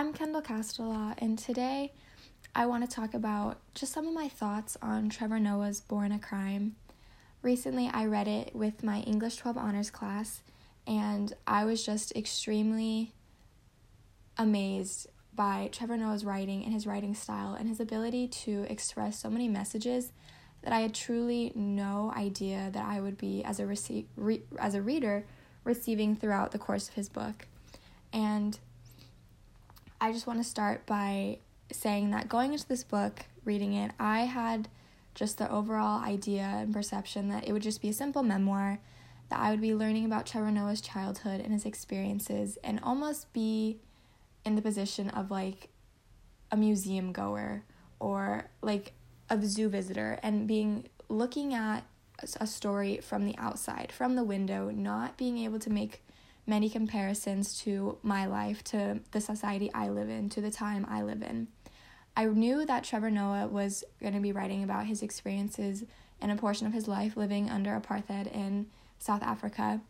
I'm Kendall Castellaw, and today I want to talk about just some of my thoughts on Trevor Noah's Born a Crime. Recently, I read it with my English 12 honors class, and I was just extremely amazed by Trevor Noah's writing and his writing style and his ability to express so many messages that I had truly no idea that I would be as a rece- re- as a reader receiving throughout the course of his book. And I just want to start by saying that going into this book, reading it, I had just the overall idea and perception that it would just be a simple memoir, that I would be learning about Trevor Noah's childhood and his experiences, and almost be in the position of like a museum goer or like a zoo visitor and being looking at a story from the outside, from the window, not being able to make many comparisons to my life, to the society I live in, to the time I live in. I knew that Trevor Noah was going to be writing about his experiences and a portion of his life living under apartheid in South Africa.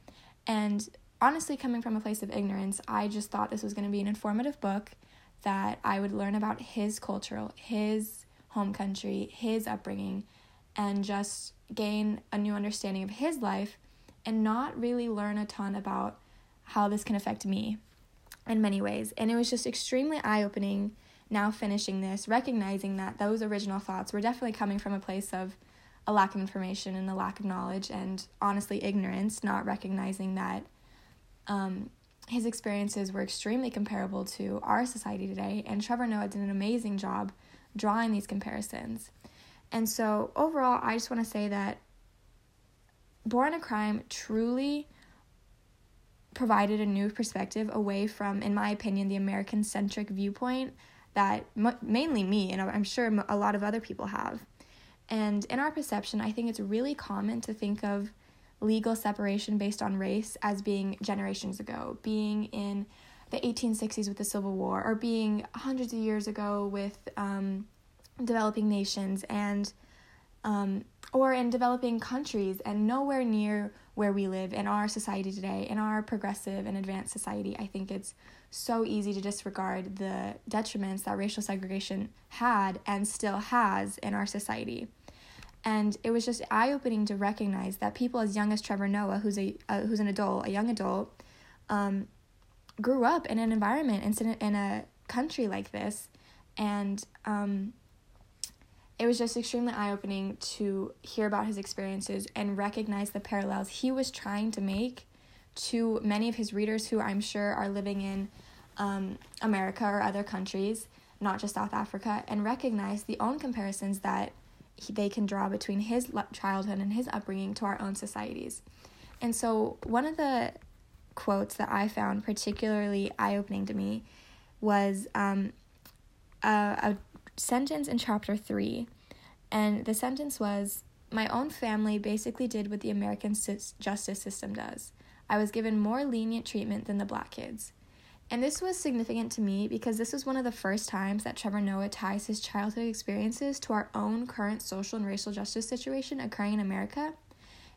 And honestly, coming from a place of ignorance, I just thought this was going to be an informative book that I would learn about his culture, his home country, his upbringing, and just gain a new understanding of his life and not really learn a ton about how this can affect me in many ways. And it was just extremely eye opening now finishing this, recognizing that those original thoughts were definitely coming from a place of a lack of information and a lack of knowledge and honestly ignorance, not recognizing that um, his experiences were extremely comparable to our society today. And Trevor Noah did an amazing job drawing these comparisons. And so, overall, I just want to say that Born a Crime truly provided a new perspective away from, in my opinion, the American centric viewpoint that m- mainly me and I'm sure a lot of other people have. And in our perception, I think it's really common to think of legal separation based on race as being generations ago, being in the 1860s with the Civil War, or being hundreds of years ago with um, developing nations and um, or in developing countries and nowhere near where we live in our society today, in our progressive and advanced society. I think it's so easy to disregard the detriments that racial segregation had and still has in our society. And it was just eye opening to recognize that people as young as Trevor Noah, who's a uh, who's an adult, a young adult, um, grew up in an environment in in a country like this, and um, it was just extremely eye opening to hear about his experiences and recognize the parallels he was trying to make to many of his readers who I'm sure are living in um, America or other countries, not just South Africa, and recognize the own comparisons that he, they can draw between his childhood and his upbringing to our own societies. And so, one of the quotes that I found particularly eye opening to me was um, a, a sentence in chapter three, and the sentence was My own family basically did what the American justice system does. I was given more lenient treatment than the black kids. And this was significant to me because this was one of the first times that Trevor Noah ties his childhood experiences to our own current social and racial justice situation occurring in America.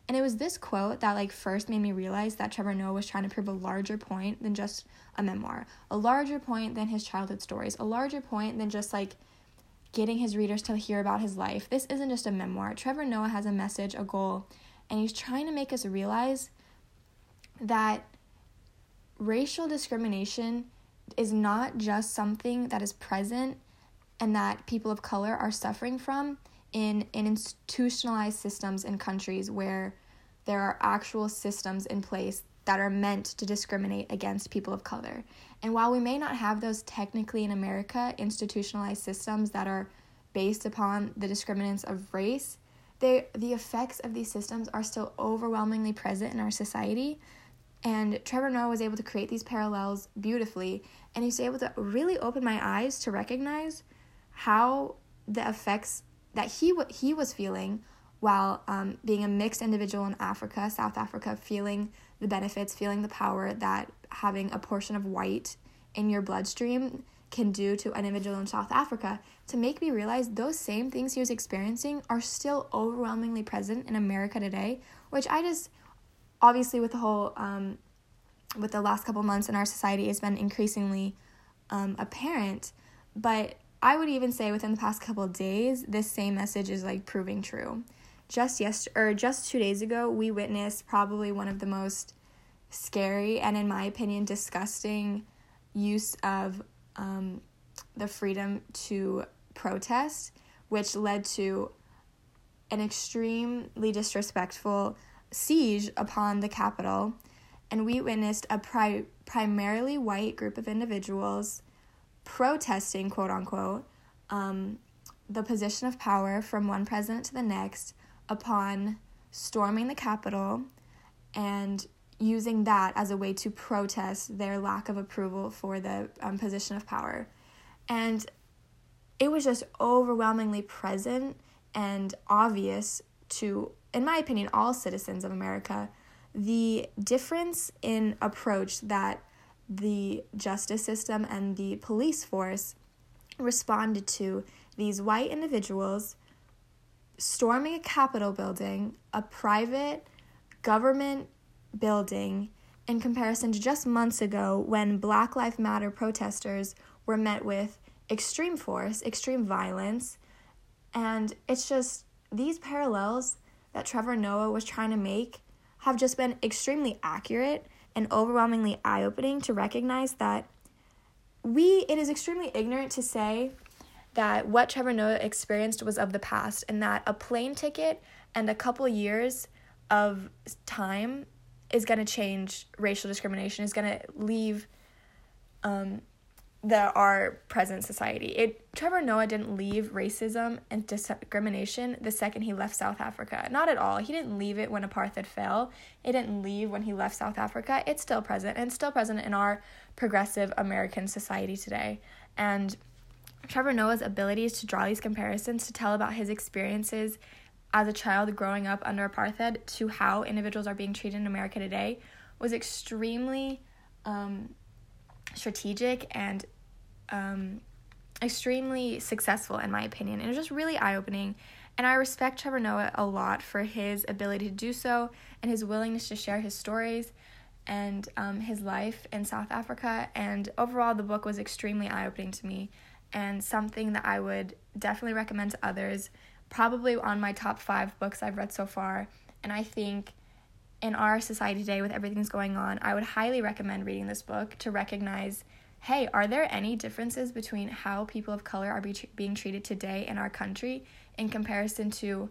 And it was this quote that like first made me realize that Trevor Noah was trying to prove a larger point than just a memoir, a larger point than his childhood stories, a larger point than just like getting his readers to hear about his life. This isn't just a memoir. Trevor Noah has a message, a goal, and he's trying to make us realize that racial discrimination is not just something that is present and that people of color are suffering from in, in institutionalized systems in countries where there are actual systems in place that are meant to discriminate against people of color. And while we may not have those technically in America, institutionalized systems that are based upon the discriminants of race, they, the effects of these systems are still overwhelmingly present in our society. And Trevor Noah was able to create these parallels beautifully, and he's able to really open my eyes to recognize how the effects that he w- he was feeling while um, being a mixed individual in Africa, South Africa, feeling the benefits, feeling the power that having a portion of white in your bloodstream can do to an individual in South Africa, to make me realize those same things he was experiencing are still overwhelmingly present in America today, which I just obviously with the whole um, with the last couple months in our society has been increasingly um, apparent. But I would even say within the past couple days, this same message is like proving true. Just yes or just two days ago, we witnessed probably one of the most scary and, in my opinion, disgusting use of um, the freedom to protest, which led to an extremely disrespectful siege upon the Capitol. And we witnessed a pri- primarily white group of individuals protesting, quote unquote, um, the position of power from one president to the next upon storming the Capitol and using that as a way to protest their lack of approval for the um, position of power. And it was just overwhelmingly present and obvious to, in my opinion, all citizens of America the difference in approach that the justice system and the police force responded to these white individuals storming a Capitol building, a private government building, in comparison to just months ago when Black Lives Matter protesters were met with extreme force, extreme violence. And it's just these parallels that Trevor Noah was trying to make have just been extremely accurate and overwhelmingly eye opening to recognize that we, it is extremely ignorant to say that what Trevor Noah experienced was of the past and that a plane ticket and a couple years of time is going to change racial discrimination, is going to leave um, the our present society. It Trevor Noah didn't leave racism and discrimination the second he left South Africa. Not at all. He didn't leave it when apartheid fell. It didn't leave when he left South Africa. It's still present and still present in our progressive American society today. And Trevor Noah's abilities to draw these comparisons to tell about his experiences as a child growing up under apartheid to how individuals are being treated in America today was extremely um, strategic and um, extremely successful, in my opinion. And it was just really eye opening. And I respect Trevor Noah a lot for his ability to do so and his willingness to share his stories and um, his life in South Africa. And overall, the book was extremely eye opening to me and something that I would definitely recommend to others. Probably on my top five books I've read so far. And I think in our society today, with everything that's going on, I would highly recommend reading this book to recognize hey, are there any differences between how people of color are be being treated today in our country in comparison to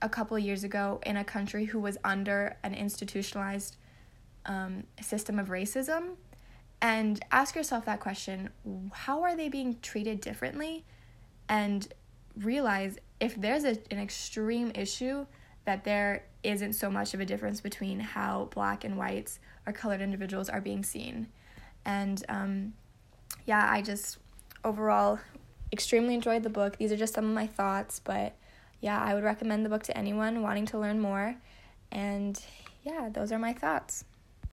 a couple years ago in a country who was under an institutionalized um, system of racism? And ask yourself that question how are they being treated differently? And realize if there's a, an extreme issue, that there isn't so much of a difference between how black and whites or colored individuals are being seen. And um, yeah, I just overall extremely enjoyed the book. These are just some of my thoughts, but yeah, I would recommend the book to anyone wanting to learn more. And yeah, those are my thoughts.